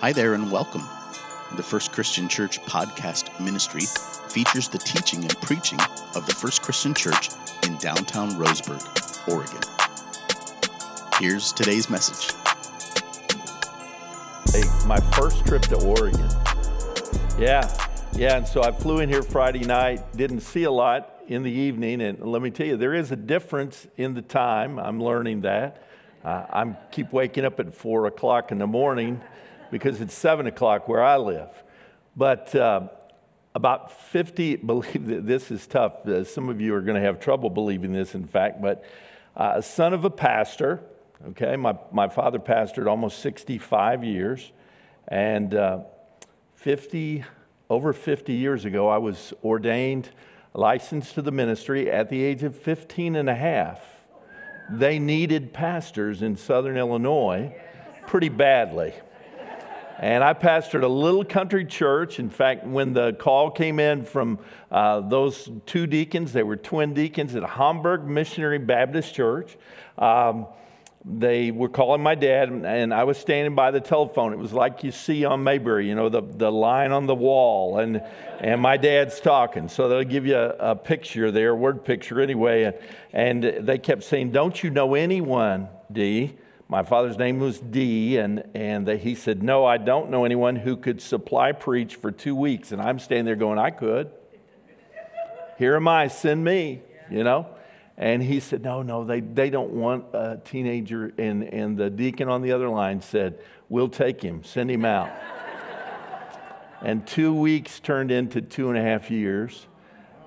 Hi there and welcome. The First Christian Church podcast ministry features the teaching and preaching of the First Christian Church in downtown Roseburg, Oregon. Here's today's message. Hey, my first trip to Oregon. Yeah, yeah, and so I flew in here Friday night, didn't see a lot in the evening, and let me tell you, there is a difference in the time. I'm learning that. Uh, I'm keep waking up at four o'clock in the morning because it's seven o'clock where I live. But uh, about 50, believe that this is tough. Uh, some of you are going to have trouble believing this, in fact, but uh, a son of a pastor, okay, my, my father pastored almost 65 years, and uh, 50, over 50 years ago, I was ordained, licensed to the ministry at the age of 15 and a half they needed pastors in southern Illinois pretty badly. And I pastored a little country church. In fact, when the call came in from uh, those two deacons, they were twin deacons at Hamburg Missionary Baptist Church. Um, they were calling my dad, and I was standing by the telephone. It was like you see on Mayberry, you know, the, the line on the wall, and, and my dad's talking. So they'll give you a, a picture there, word picture anyway. And, and they kept saying, Don't you know anyone, D? My father's name was D, and, and they, he said, No, I don't know anyone who could supply preach for two weeks. And I'm standing there going, I could. Here am I, send me, you know? And he said, No, no, they, they don't want a teenager. And, and the deacon on the other line said, We'll take him, send him out. and two weeks turned into two and a half years.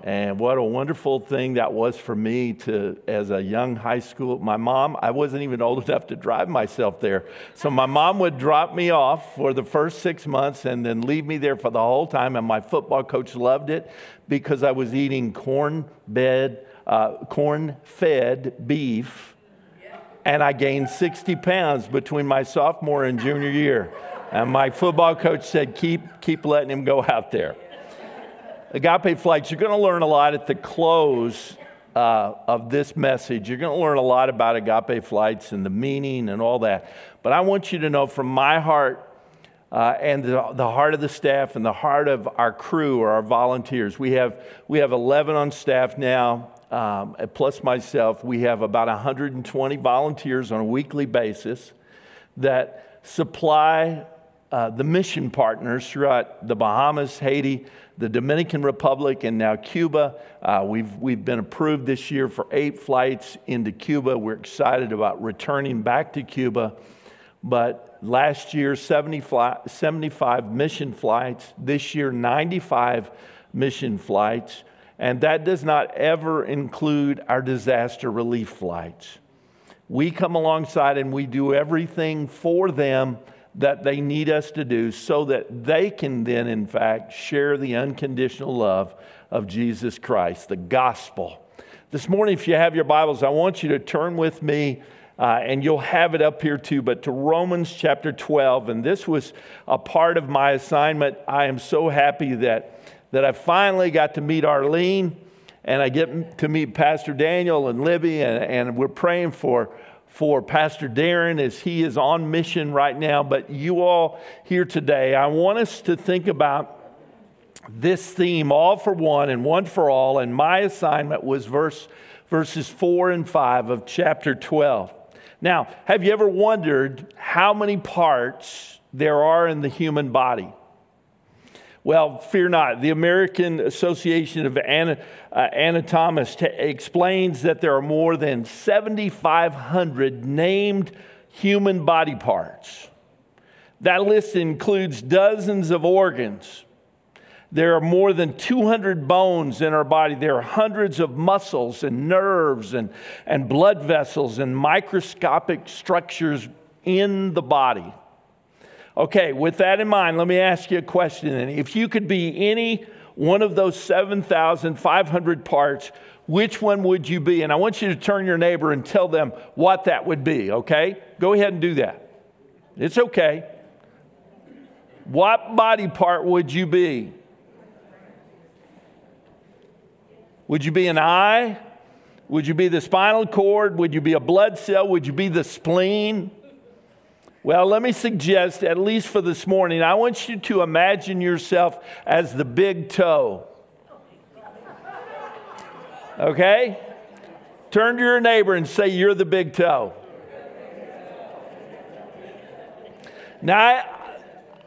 And what a wonderful thing that was for me to, as a young high school. My mom, I wasn't even old enough to drive myself there. So my mom would drop me off for the first six months and then leave me there for the whole time. And my football coach loved it because I was eating corn bed uh, corn fed beef, and I gained 60 pounds between my sophomore and junior year. And my football coach said, keep, keep letting him go out there. Agape Flights, you're going to learn a lot at the close uh, of this message. You're going to learn a lot about Agape Flights and the meaning and all that. But I want you to know from my heart uh, and the, the, heart of the staff and the heart of our crew or our volunteers. We have, we have 11 on staff now um, plus myself, we have about 120 volunteers on a weekly basis that supply uh, the mission partners throughout the Bahamas, Haiti, the Dominican Republic, and now Cuba. Uh, we've, we've been approved this year for eight flights into Cuba. We're excited about returning back to Cuba. But last year, 70 fly, 75 mission flights. This year, 95 mission flights. And that does not ever include our disaster relief flights. We come alongside and we do everything for them that they need us to do so that they can then, in fact, share the unconditional love of Jesus Christ, the gospel. This morning, if you have your Bibles, I want you to turn with me. Uh, and you'll have it up here too, but to Romans chapter 12. And this was a part of my assignment. I am so happy that that I finally got to meet Arlene and I get to meet Pastor Daniel and Libby, and, and we're praying for, for Pastor Darren as he is on mission right now. But you all here today, I want us to think about this theme, all for one and one for all. And my assignment was verse, verses four and five of chapter 12. Now, have you ever wondered how many parts there are in the human body? Well, fear not. The American Association of uh, Anatomists explains that there are more than 7,500 named human body parts. That list includes dozens of organs. There are more than 200 bones in our body. There are hundreds of muscles and nerves and, and blood vessels and microscopic structures in the body. Okay, with that in mind, let me ask you a question. If you could be any one of those 7,500 parts, which one would you be? And I want you to turn your neighbor and tell them what that would be, okay? Go ahead and do that. It's okay. What body part would you be? Would you be an eye? Would you be the spinal cord? Would you be a blood cell? Would you be the spleen? Well, let me suggest, at least for this morning, I want you to imagine yourself as the big toe. Okay? Turn to your neighbor and say, You're the big toe. Now, I,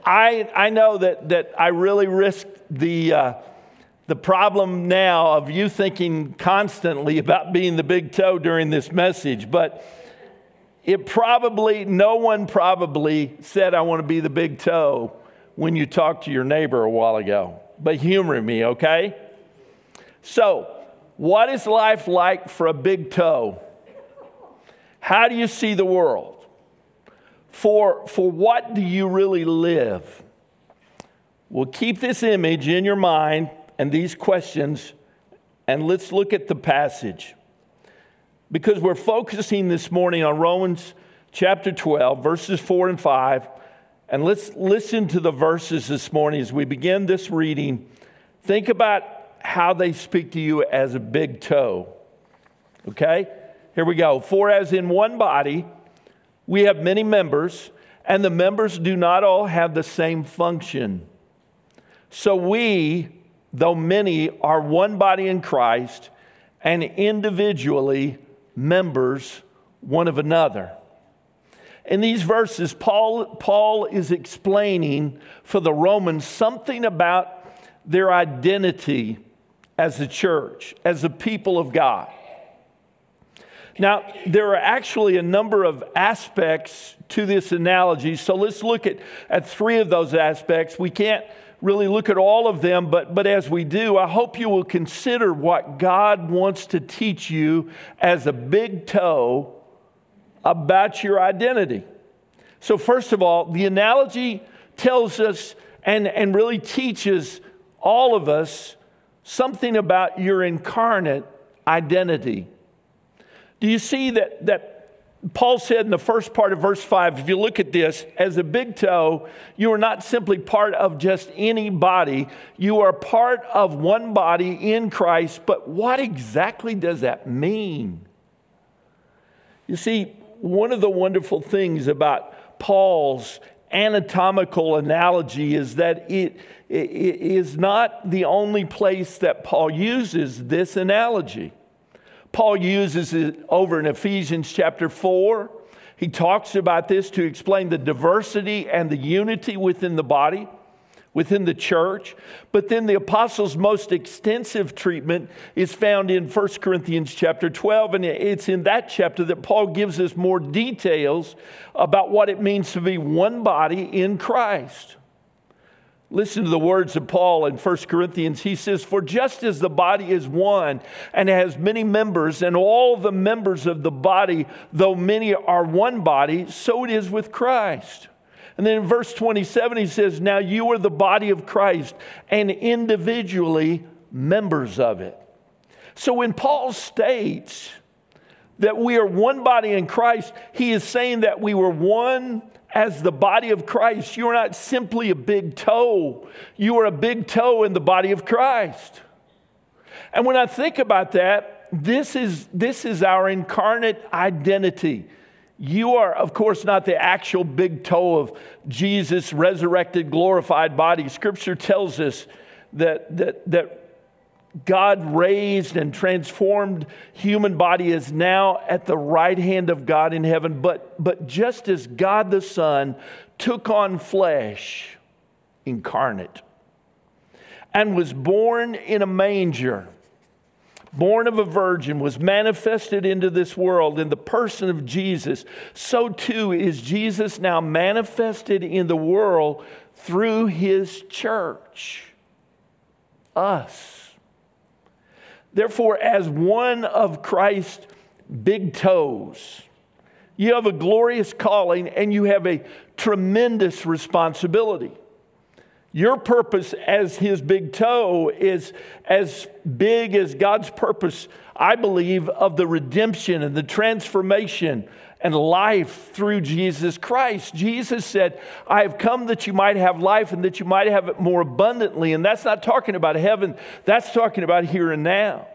I, I know that, that I really risked the, uh, the problem now of you thinking constantly about being the big toe during this message, but it probably, no one probably said, I want to be the big toe when you talked to your neighbor a while ago. But humor me, okay? So, what is life like for a big toe? How do you see the world? For, for what do you really live? Well, keep this image in your mind and these questions, and let's look at the passage because we're focusing this morning on Romans chapter 12, verses 4 and 5. And let's listen to the verses this morning as we begin this reading. Think about how they speak to you as a big toe. Okay? Here we go. For as in one body, we have many members, and the members do not all have the same function. So we, though many, are one body in Christ, and individually members one of another. In these verses, Paul, Paul is explaining for the Romans something about their identity as a church, as a people of God. Now, there are actually a number of aspects to this analogy, so let's look at, at three of those aspects. We can't really look at all of them, but, but as we do, I hope you will consider what God wants to teach you as a big toe about your identity. So, first of all, the analogy tells us and, and really teaches all of us something about your incarnate identity. Do you see that, that Paul said in the first part of verse 5, if you look at this, as a big toe, you are not simply part of just any body, you are part of one body in Christ. But what exactly does that mean? You see, one of the wonderful things about Paul's anatomical analogy is that it, it is not the only place that Paul uses this analogy. Paul uses it over in Ephesians chapter 4. He talks about this to explain the diversity and the unity within the body, within the church. But then the apostles' most extensive treatment is found in 1 Corinthians chapter 12. And it's in that chapter that Paul gives us more details about what it means to be one body in Christ. Listen to the words of Paul in 1 Corinthians. He says, For just as the body is one and has many members, and all the members of the body, though many are one body, so it is with Christ. And then in verse 27, he says, Now you are the body of Christ and individually members of it. So when Paul states that we are one body in Christ, he is saying that we were one as the body of Christ, you are not simply a big toe, you are a big toe in the body of Christ. And when I think about that, this is, this is our incarnate identity. You are, of course, not the actual big toe of Jesus' resurrected, glorified body. Scripture tells us that, that, that God raised and transformed human body is now at the right hand of God in heaven. But, but just as God the Son took on flesh, incarnate, and was born in a manger, born of a virgin, was manifested into this world in the person of Jesus, so too is Jesus now manifested in the world through his church, us. Therefore, as one of Christ's big toes, you have a glorious calling and you have a tremendous responsibility. Your purpose as his big toe is as big as God's purpose, I believe, of the redemption and the transformation and life through Jesus Christ. Jesus said, I have come that you might have life and that you might have it more abundantly. And that's not talking about heaven, that's talking about here and now.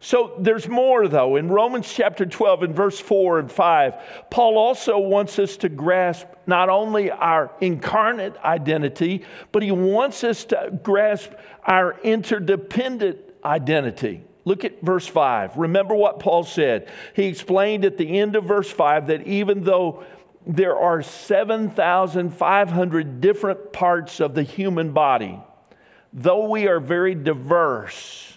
So there's more, though. In Romans chapter 12, in verse 4 and 5, Paul also wants us to grasp not only our incarnate identity, but he wants us to grasp our interdependent identity. Look at verse 5. Remember what Paul said. He explained at the end of verse 5 that even though there are 7,500 different parts of the human body, though we are very diverse,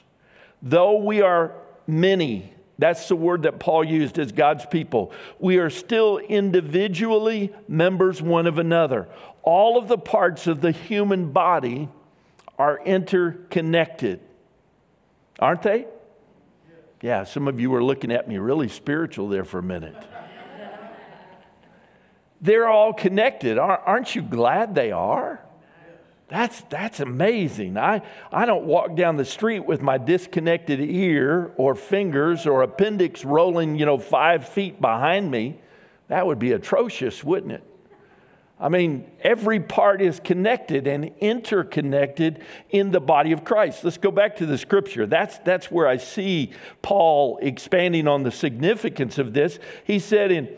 Though we are many, that's the word that Paul used as God's people. We are still individually members one of another. All of the parts of the human body are interconnected, aren't they? Yeah, some of you were looking at me really spiritual there for a minute. They're all connected. Aren't you glad they are? That's, that's amazing. I, I don't walk down the street with my disconnected ear or fingers or appendix rolling, you know, five feet behind me. That would be atrocious, wouldn't it? I mean, every part is connected and interconnected in the body of Christ. Let's go back to the scripture. That's, that's where I see Paul expanding on the significance of this. He said in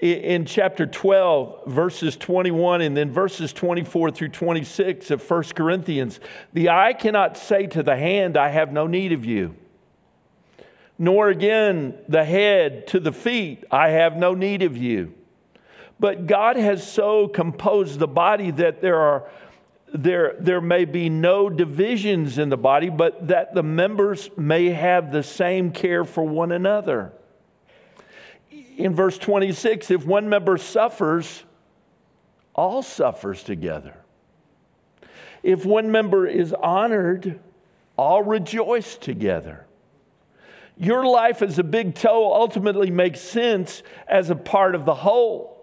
in chapter 12, verses 21 and then verses 24 through 26 of 1 Corinthians, the eye cannot say to the hand, I have no need of you. Nor again the head to the feet, I have no need of you. But God has so composed the body that there are there, there may be no divisions in the body, but that the members may have the same care for one another in verse 26 if one member suffers, all suffers together. If one member is honored, all rejoice together. Your life as a big toe ultimately makes sense as a part of the whole.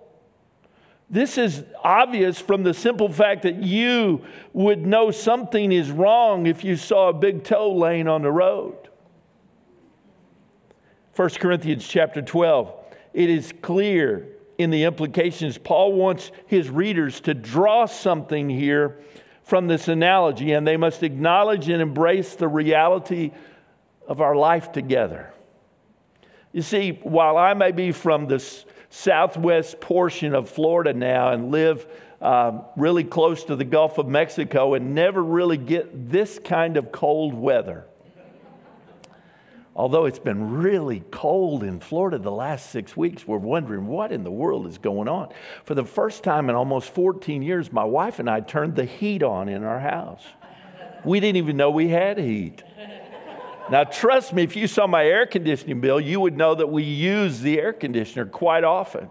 This is obvious from the simple fact that you would know something is wrong if you saw a big toe laying on the road. 1 Corinthians chapter 12 it is clear in the implications. Paul wants his readers to draw something here from this analogy, and they must acknowledge and embrace the reality of our life together. You see, while I may be from the southwest portion of Florida now and live uh, really close to the Gulf of Mexico and never really get this kind of cold weather, although it's been really cold in Florida the last six weeks, we're wondering what in the world is going on. For the first time in almost 14 years, my wife and I turned the heat on in our house. We didn't even know we had heat. Now, trust me, if you saw my air conditioning bill, you would know that we use the air conditioner quite often.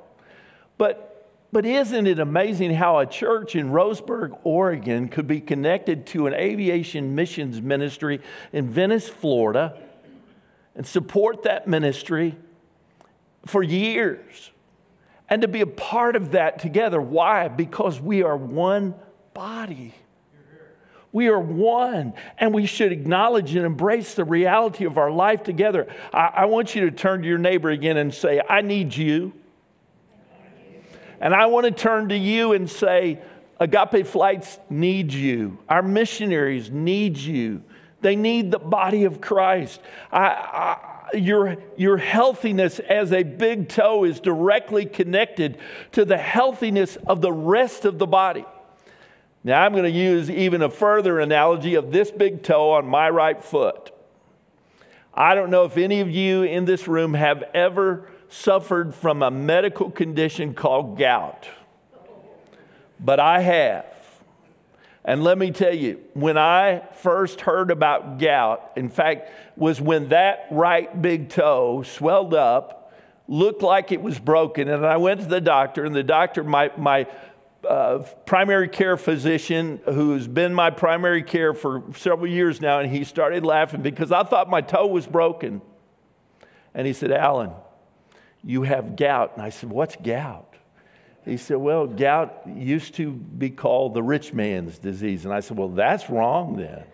But, but isn't it amazing how a church in Roseburg, Oregon could be connected to an aviation missions ministry in Venice, Florida? and support that ministry for years and to be a part of that together. Why? Because we are one body. We are one, and we should acknowledge and embrace the reality of our life together. I, I, want you to turn to your neighbor again and say, I need you. And I want to turn to you and say, Agape Flights needs you. Our missionaries need you. They need the body of Christ. I, I, your, your healthiness as a big toe is directly connected to the healthiness of the rest of the body. Now, I'm going to use even a further analogy of this big toe on my right foot. I don't know if any of you in this room have ever suffered from a medical condition called gout, but I have. And let me tell you, when I first heard about gout, in fact, was when that right big toe swelled up, looked like it was broken, and I went to the doctor, and the doctor, my, my uh, primary care physician, who's been my primary care for several years now, and he started laughing because I thought my toe was broken. And he said, Allen, you have gout. And I said, What's gout? He said, Well, gout used to be called the rich man's disease. And I said, Well, that's wrong then.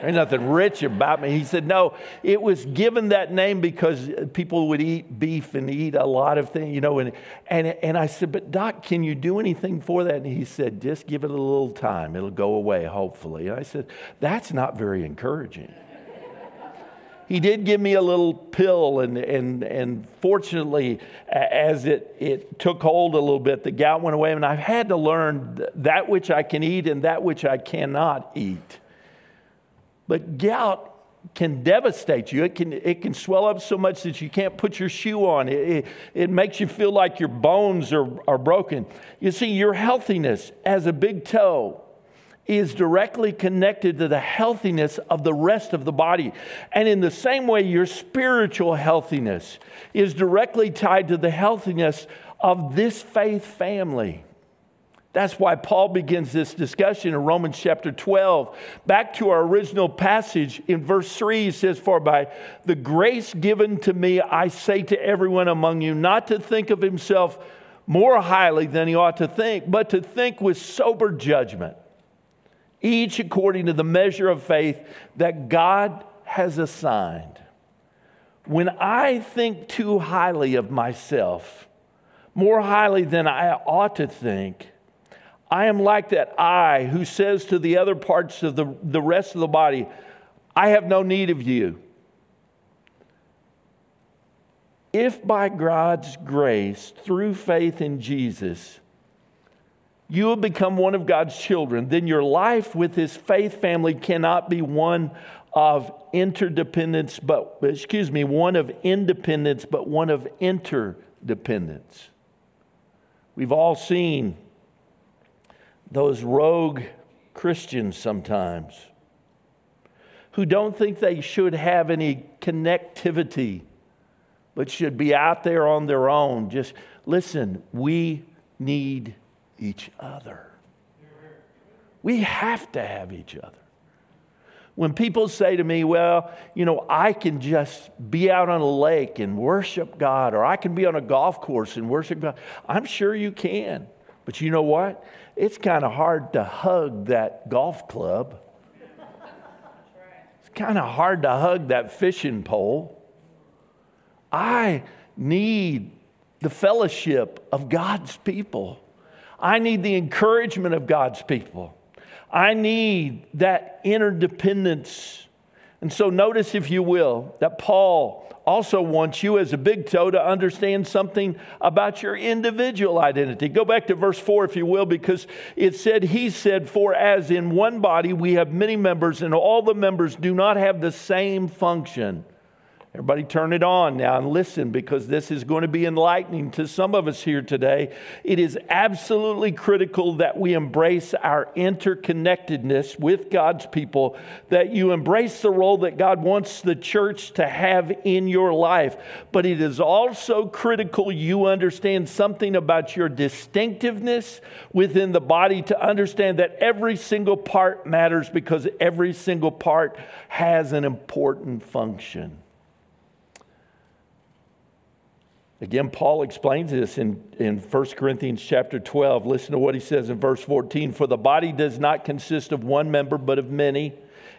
There's nothing rich about me. He said, No, it was given that name because people would eat beef and eat a lot of things, you know. And, and, and I said, But Doc, can you do anything for that? And he said, Just give it a little time. It'll go away, hopefully. And I said, That's not very encouraging. he did give me a little pill, and, and, and fortunately, as it, it took hold a little bit, the gout went away, and I've had to learn that which I can eat and that which I cannot eat. But gout can devastate you. It can, it can swell up so much that you can't put your shoe on. It, it, it, makes you feel like your bones are, are broken. You see, your healthiness as a big toe is directly connected to the healthiness of the rest of the body. And in the same way, your spiritual healthiness is directly tied to the healthiness of this faith family. That's why Paul begins this discussion in Romans chapter 12. Back to our original passage in verse 3, he says, For by the grace given to me, I say to everyone among you, not to think of himself more highly than he ought to think, but to think with sober judgment, each according to the measure of faith that God has assigned. When I think too highly of myself, more highly than I ought to think, I am like that eye who says to the other parts of the, the rest of the body, I have no need of you. If by God's grace, through faith in Jesus, you have become one of God's children, then your life with His faith family cannot be one of interdependence, but, excuse me, one of independence, but one of interdependence. We've all seen those rogue Christians sometimes who don't think they should have any connectivity, but should be out there on their own. Just listen, we need each other. We have to have each other. When people say to me, well, you know, I can just be out on a lake and worship God, or I can be on a golf course and worship God, I'm sure you can. But you know what? It's kind of hard to hug that golf club. It's kind of hard to hug that fishing pole. I need the fellowship of God's people. I need the encouragement of God's people. I need that interdependence. And so, notice, if you will, that Paul also wants you as a big toe to understand something about your individual identity. Go back to verse 4, if you will, because it said, He said, For as in one body we have many members, and all the members do not have the same function. Everybody, turn it on now and listen because this is going to be enlightening to some of us here today. It is absolutely critical that we embrace our interconnectedness with God's people, that you embrace the role that God wants the church to have in your life. But it is also critical you understand something about your distinctiveness within the body to understand that every single part matters because every single part has an important function. Again, Paul explains this in, in 1 Corinthians chapter 12. Listen to what he says in verse 14 For the body does not consist of one member, but of many.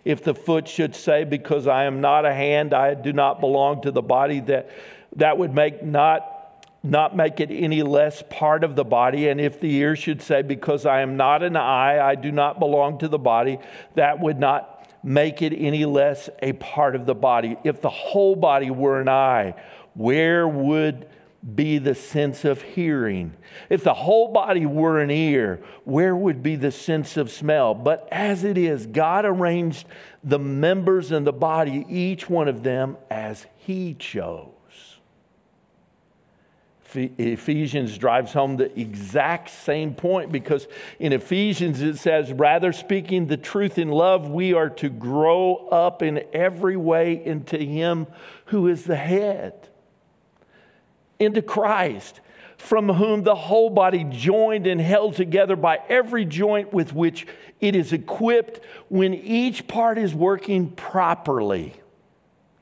If the foot should say, Because I am not a hand, I do not belong to the body, that, that would make not not make it any less part of the body. And if the ear should say, Because I am not an eye, I do not belong to the body, that would not make it any less a part of the body. If the whole body were an eye, where would be the sense of hearing? If the whole body were an ear, where would be the sense of smell? But as it is, God arranged the members in the body, each one of them, as He chose. Ephesians drives home the exact same point because in Ephesians it says, rather speaking the truth in love, we are to grow up in every way into Him who is the head into Christ, from whom the whole body, joined and held together by every joint with which it is equipped, when each part is working properly.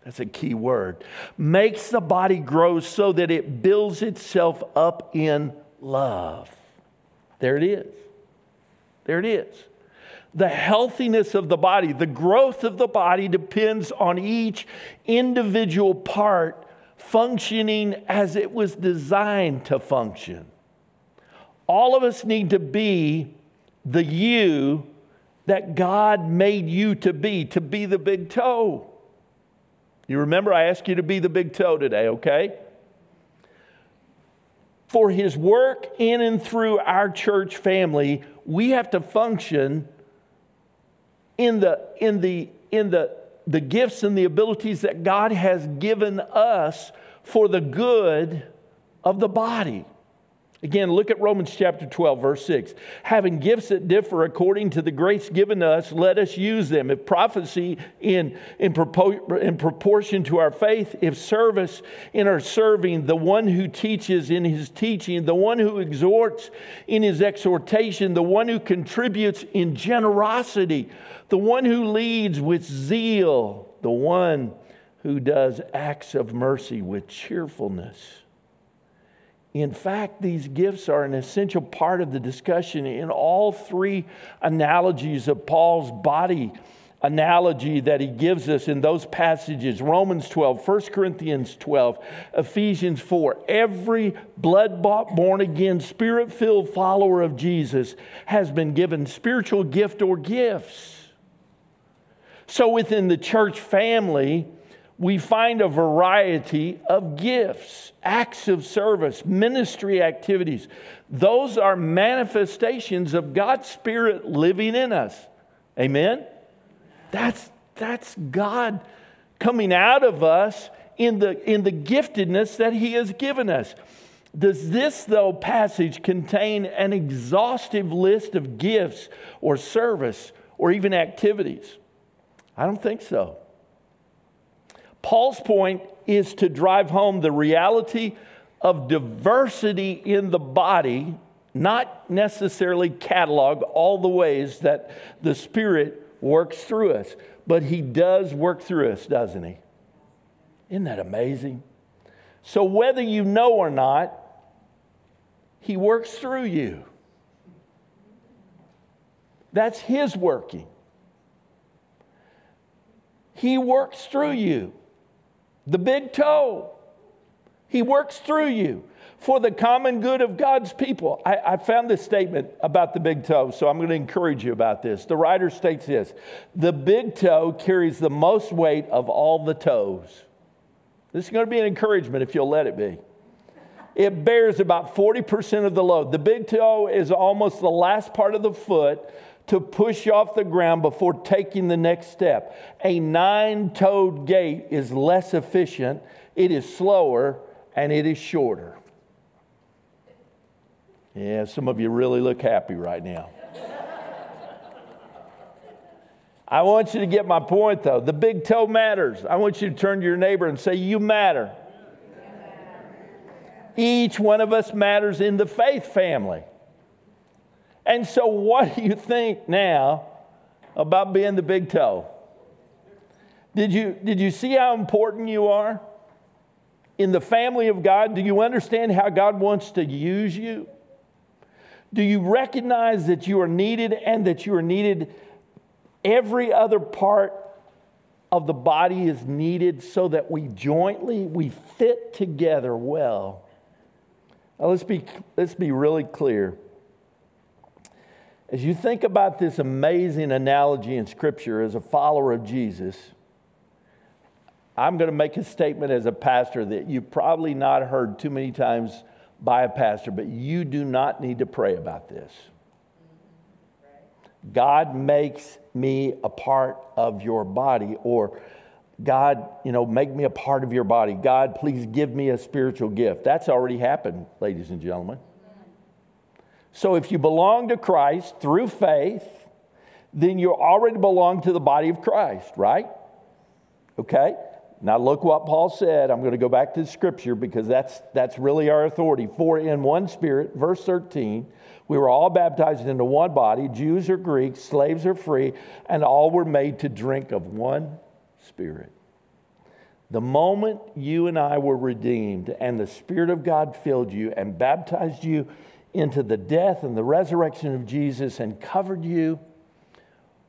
That's a key word. Makes the body grow so that it builds itself up in love. There it is. There it is. The healthiness of the body, the growth of the body depends on each individual part functioning as it was designed to function. All of us need to be the you that God made you to be, to be the big toe. You remember, I asked you to be the big toe today, okay? For his work in and through our church family, we have to function in the, in the, in the, the gifts and the abilities that God has given us for the good of the body. Again, look at Romans chapter 12, verse 6. Having gifts that differ according to the grace given to us, let us use them. If prophecy in, in, propor- in proportion to our faith, if service in our serving, the one who teaches in his teaching, the one who exhorts in his exhortation, the one who contributes in generosity, the one who leads with zeal, the one who does acts of mercy with cheerfulness. In fact, these gifts are an essential part of the discussion in all three analogies of Paul's body analogy that he gives us in those passages Romans 12, 1 Corinthians 12, Ephesians 4. Every blood bought, born again, spirit filled follower of Jesus has been given spiritual gift or gifts. So within the church family, we find a variety of gifts, acts of service, ministry activities. Those are manifestations of God's Spirit living in us. Amen? That's, that's God coming out of us in the, in the giftedness that He has given us. Does this, though, passage contain an exhaustive list of gifts or service or even activities? I don't think so. Paul's point is to drive home the reality of diversity in the body, not necessarily catalog all the ways that the Spirit works through us, but He does work through us, doesn't He? Isn't that amazing? So, whether you know or not, He works through you. That's His working. He works through you the big toe. He works through you for the common good of God's people. I, I, found this statement about the big toe, so I'm going to encourage you about this. The writer states this The big toe carries the most weight of all the toes. This is going to be an encouragement if you'll let it be. It bears about 40% of the load. The big toe is almost the last part of the foot to push off the ground before taking the next step. A nine toed gait is less efficient, it is slower, and it is shorter. Yeah, some of you really look happy right now. I want you to get my point though. The big toe matters. I want you to turn to your neighbor and say, You matter. Each one of us matters in the faith family. And so, what do you think now about being the big toe? Did you, did you see how important you are in the family of God? Do you understand how God wants to use you? Do you recognize that you are needed and that you are needed? Every other part of the body is needed so that we jointly we fit together well. Now let's be let's be really clear. As you think about this amazing analogy in Scripture as a follower of Jesus, I'm going to make a statement as a pastor that you've probably not heard too many times by a pastor, but you do not need to pray about this. God makes me a part of your body, or God, you know, make me a part of your body. God, please give me a spiritual gift. That's already happened, ladies and gentlemen. So if you belong to Christ through faith, then you already belong to the body of Christ, right? Okay? Now look what Paul said. I'm going to go back to the scripture because that's, that's really our authority. For in one spirit, verse 13, we were all baptized into one body, Jews or Greeks, slaves or free, and all were made to drink of one spirit. The moment you and I were redeemed and the Spirit of God filled you and baptized you into the death and the resurrection of Jesus and covered you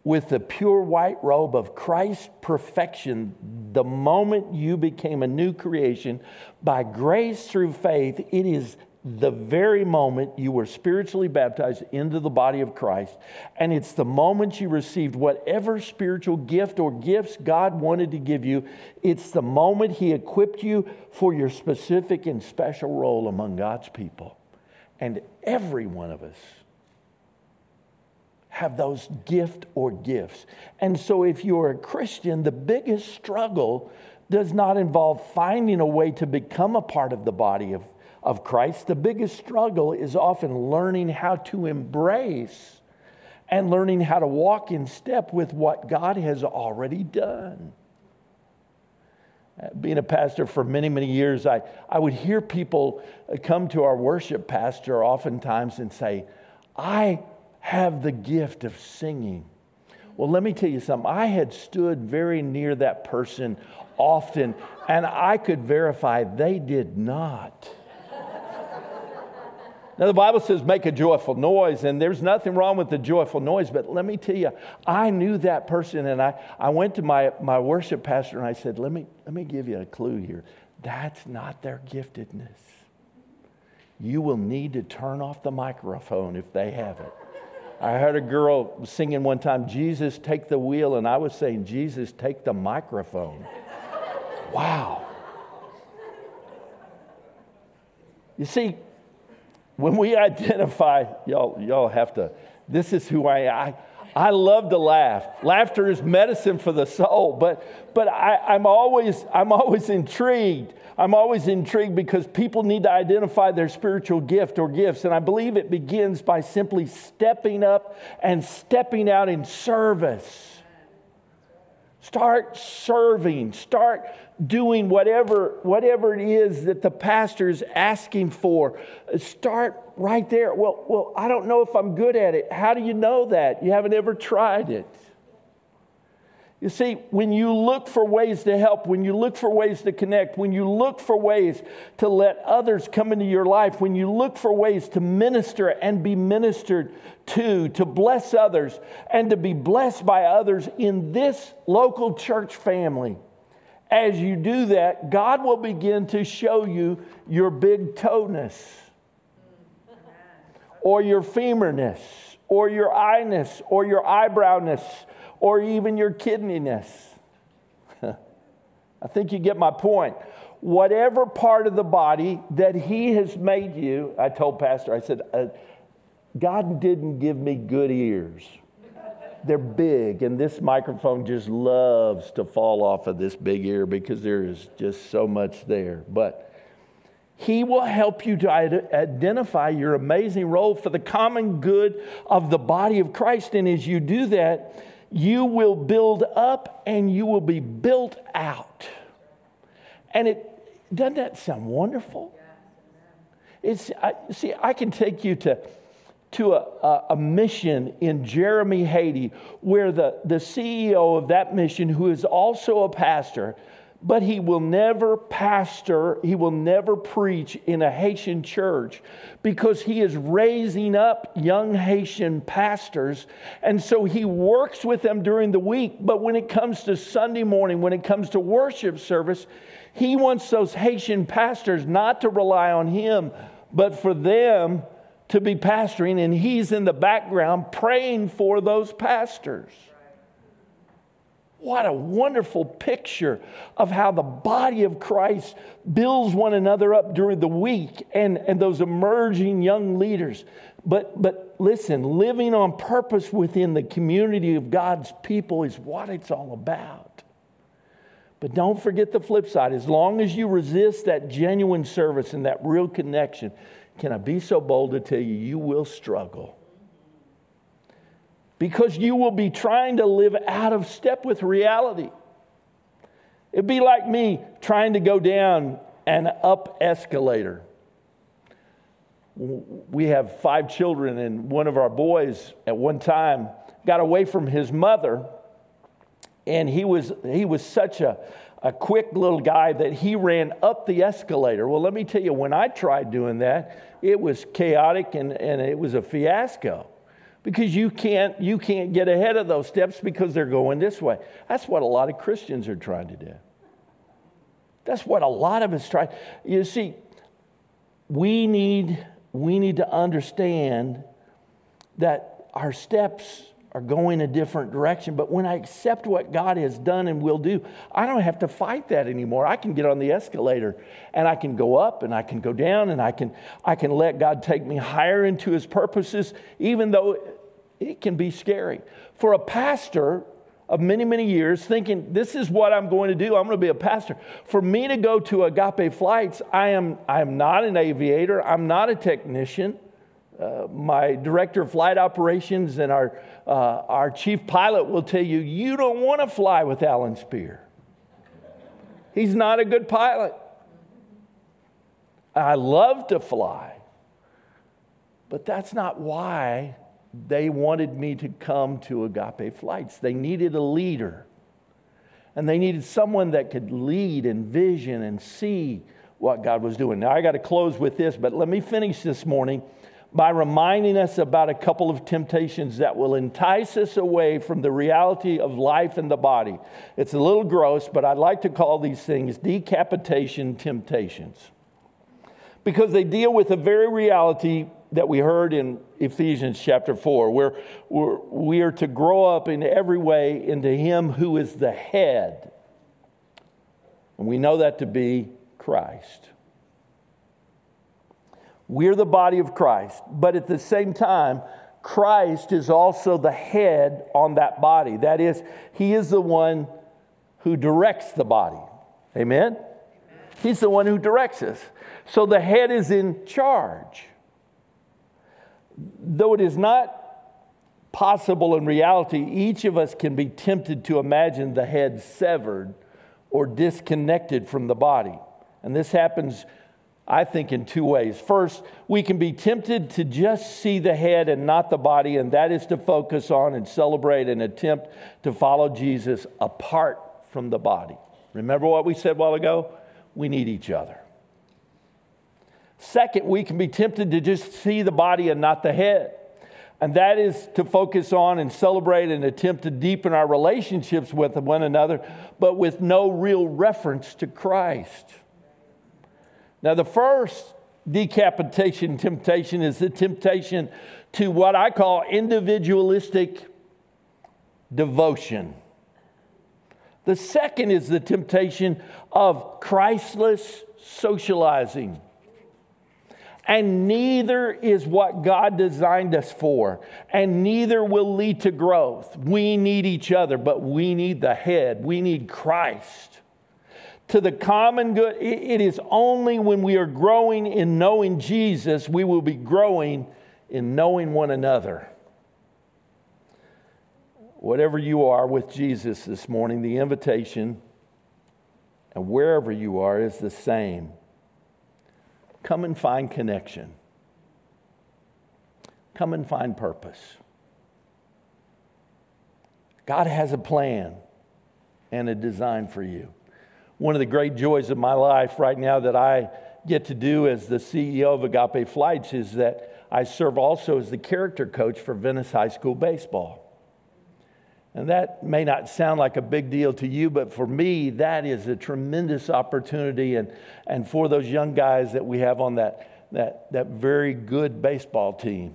with the pure white robe of Christ's perfection the moment you became a new creation by grace through faith. It is the very moment you were spiritually baptized into the body of Christ. And it's the moment you received whatever spiritual gift or gifts God wanted to give you. It's the moment He equipped you for your specific and special role among God's people. And every one of us have those gift or gifts. And so if you're a Christian, the biggest struggle does not involve finding a way to become a part of the body of of Christ, the biggest struggle is often learning how to embrace and learning how to walk in step with what God has already done. Uh, being a pastor for many, many years, I, I would hear people uh, come to our worship pastor oftentimes and say, I have the gift of singing. Well, let me tell you something. I had stood very near that person often, and I could verify they did not. Now, the Bible says make a joyful noise, and there's nothing wrong with the joyful noise, but let me tell you, I knew that person, and I, I went to my, my worship pastor and I said, let me, let me give you a clue here. That's not their giftedness. You will need to turn off the microphone if they have it. I heard a girl singing one time, Jesus, take the wheel, and I was saying, Jesus, take the microphone. wow. You see, when we identify, y'all, y'all have to, this is who I am. I, I love to laugh. Laughter is medicine for the soul, but, but I, I'm, always, I'm always intrigued. I'm always intrigued because people need to identify their spiritual gift or gifts. And I believe it begins by simply stepping up and stepping out in service. Start serving. Start doing whatever, whatever it is that the pastor is asking for. Start right there. Well, well, I don't know if I'm good at it. How do you know that? You haven't ever tried it. You see, when you look for ways to help, when you look for ways to connect, when you look for ways to let others come into your life, when you look for ways to minister and be ministered to, to bless others and to be blessed by others in this local church family, as you do that, God will begin to show you your big toeness or your femurness or your eyeness or your eyebrowness or even your kidneyness. I think you get my point. Whatever part of the body that He has made you, I told Pastor, I said, uh, God didn't give me good ears. They're big, and this microphone just loves to fall off of this big ear because there is just so much there. But he will help you to identify your amazing role for the common good of the body of Christ. And as you do that, you will build up and you will be built out. And it doesn't that sound wonderful? It's I, see, I can take you to to a, a, mission in Jérémie, Haiti, where the, the CEO of that mission, who is also a pastor, but he will never pastor, he will never preach in a Haitian church because he is raising up young Haitian pastors. And so he works with them during the week. But when it comes to Sunday morning, when it comes to worship service, he wants those Haitian pastors not to rely on him, but for them to be pastoring. And he's in the background praying for those pastors. What a wonderful picture of how the body of Christ builds one another up during the week and, and those emerging young leaders. But, but listen, living on purpose within the community of God's people is what it's all about. But don't forget the flip side. As long as you resist that genuine service and that real connection, can I be so bold to tell you, you will struggle because you will be trying to live out of step with reality. It'd be like me trying to go down an up escalator. We have five children, and one of our boys at one time got away from his mother, and he was, he was such a, a quick little guy that he ran up the escalator. Well, let me tell you, when I tried doing that, it was chaotic and, and it was a fiasco because you can't, you can't get ahead of those steps because they're going this way. That's what a lot of Christians are trying to do. That's what a lot of us try. You see, we need, we need to understand that our steps are going a different direction. But when I accept what God has done and will do, I don't have to fight that anymore. I can get on the escalator and I can go up and I can go down and I can, I can let God take me higher into his purposes, even though it can be scary. For a pastor, of many, many years thinking, this is what I'm going to do. I'm going to be a pastor. For me to go to Agape Flights, I am, I am not an aviator, I'm not a technician. Uh, my director of flight operations and our, uh, our chief pilot will tell you, you don't want to fly with Allen Speer. He's not a good pilot. I love to fly, but that's not why they wanted me to come to Agape Flights. They needed a leader. And they needed someone that could lead and vision and see what God was doing. Now, I got to close with this, but let me finish this morning by reminding us about a couple of temptations that will entice us away from the reality of life in the body. It's a little gross, but I'd like to call these things decapitation temptations because they deal with the very reality that we heard in Ephesians chapter 4, where we're, we are to grow up in every way into Him who is the head. And we know that to be Christ. We're the body of Christ, but at the same time, Christ is also the head on that body. That is, He is the one who directs the body. Amen? He's the one who directs us. So the head is in charge though it is not possible in reality, each of us can be tempted to imagine the head severed or disconnected from the body. And this happens, I think, in two ways. First, we can be tempted to just see the head and not the body, and that is to focus on and celebrate and attempt to follow Jesus apart from the body. Remember what we said a while ago? We need each other. Second, we can be tempted to just see the body and not the head. And that is to focus on and celebrate and attempt to deepen our relationships with one another, but with no real reference to Christ. Now, the first decapitation temptation is the temptation to what I call individualistic devotion. The second is the temptation of Christless socializing and neither is what God designed us for, and neither will lead to growth. We need each other, but we need the head, we need Christ. To the common good, it is only when we are growing in knowing Jesus, we will be growing in knowing one another. Whatever you are with Jesus this morning, the invitation, and wherever you are, is the same Come and find connection. Come and find purpose. God has a plan and a design for you. One of the great joys of my life right now that I get to do as the CEO of Agape Flights is that I serve also as the character coach for Venice High School baseball. And that may not sound like a big deal to you, but for me, that is a tremendous opportunity. And, and for those young guys that we have on that, that, that very good baseball team,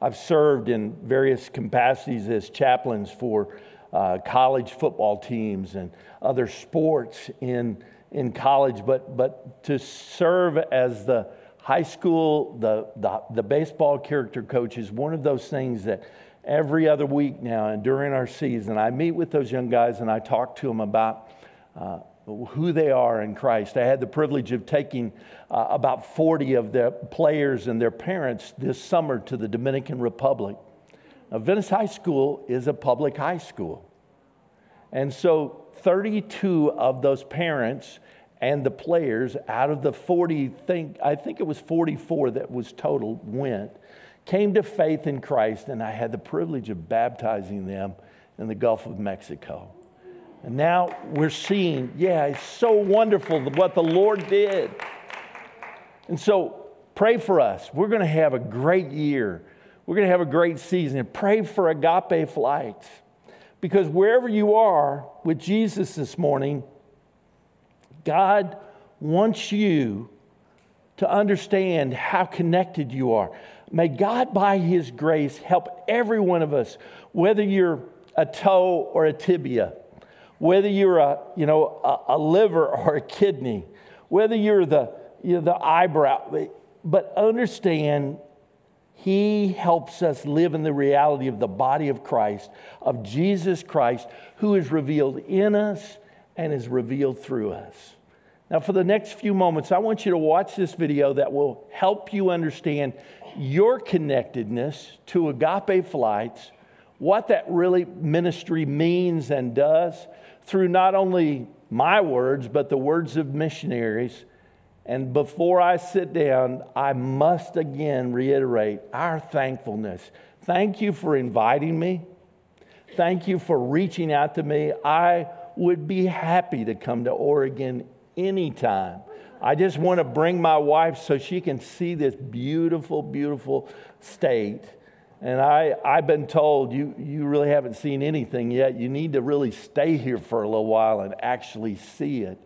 I've served in various capacities as chaplains for uh, college football teams and other sports in, in college, but, but to serve as the high school, the, the, the baseball character coach is one of those things that every other week now and during our season. I meet with those young guys and I talk to them about uh, who they are in Christ. I had the privilege of taking uh, about 40 of the players and their parents this summer to the Dominican Republic. Now, Venice High School is a public high school. And so 32 of those parents and the players out of the 40, think, I think it was 44 that was total, went came to faith in Christ, and I had the privilege of baptizing them in the Gulf of Mexico. And now we're seeing, yeah, it's so wonderful what the Lord did. And so pray for us. We're going to have a great year. We're going to have a great season. Pray for agape flights. Because wherever you are with Jesus this morning, God wants you to understand how connected you are. May God, by His grace, help every one of us, whether you're a toe or a tibia, whether you're a, you know, a, a liver or a kidney, whether you're the, you know, the eyebrow, but understand he helps us live in the reality of the body of Christ, of Jesus Christ, who is revealed in us and is revealed through us. Now, for the next few moments, I want you to watch this video that will help you understand your connectedness to Agape Flights, what that really ministry means and does through not only my words, but the words of missionaries. And before I sit down, I must again reiterate our thankfulness. Thank you for inviting me. Thank you for reaching out to me. I would be happy to come to Oregon anytime. I just want to bring my wife so she can see this beautiful, beautiful state. And I, I've been told you, you really haven't seen anything yet. You need to really stay here for a little while and actually see it.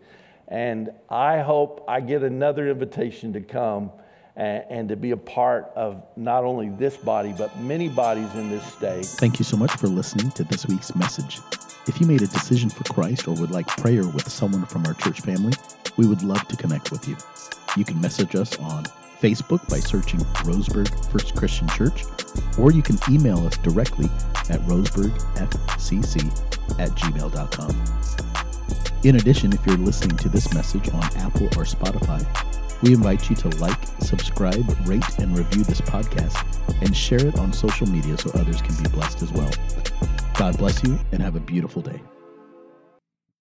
And I hope I get another invitation to come and, and, to be a part of not only this body, but many bodies in this state. Thank you so much for listening to this week's message. If you made a decision for Christ or would like prayer with someone from our church family, we would love to connect with you. You can message us on Facebook by searching Roseburg First Christian Church, or you can email us directly at roseburgfcc at gmail.com. In addition, if you're listening to this message on Apple or Spotify, we invite you to like, subscribe, rate, and review this podcast and share it on social media so others can be blessed as well. God bless you and have a beautiful day.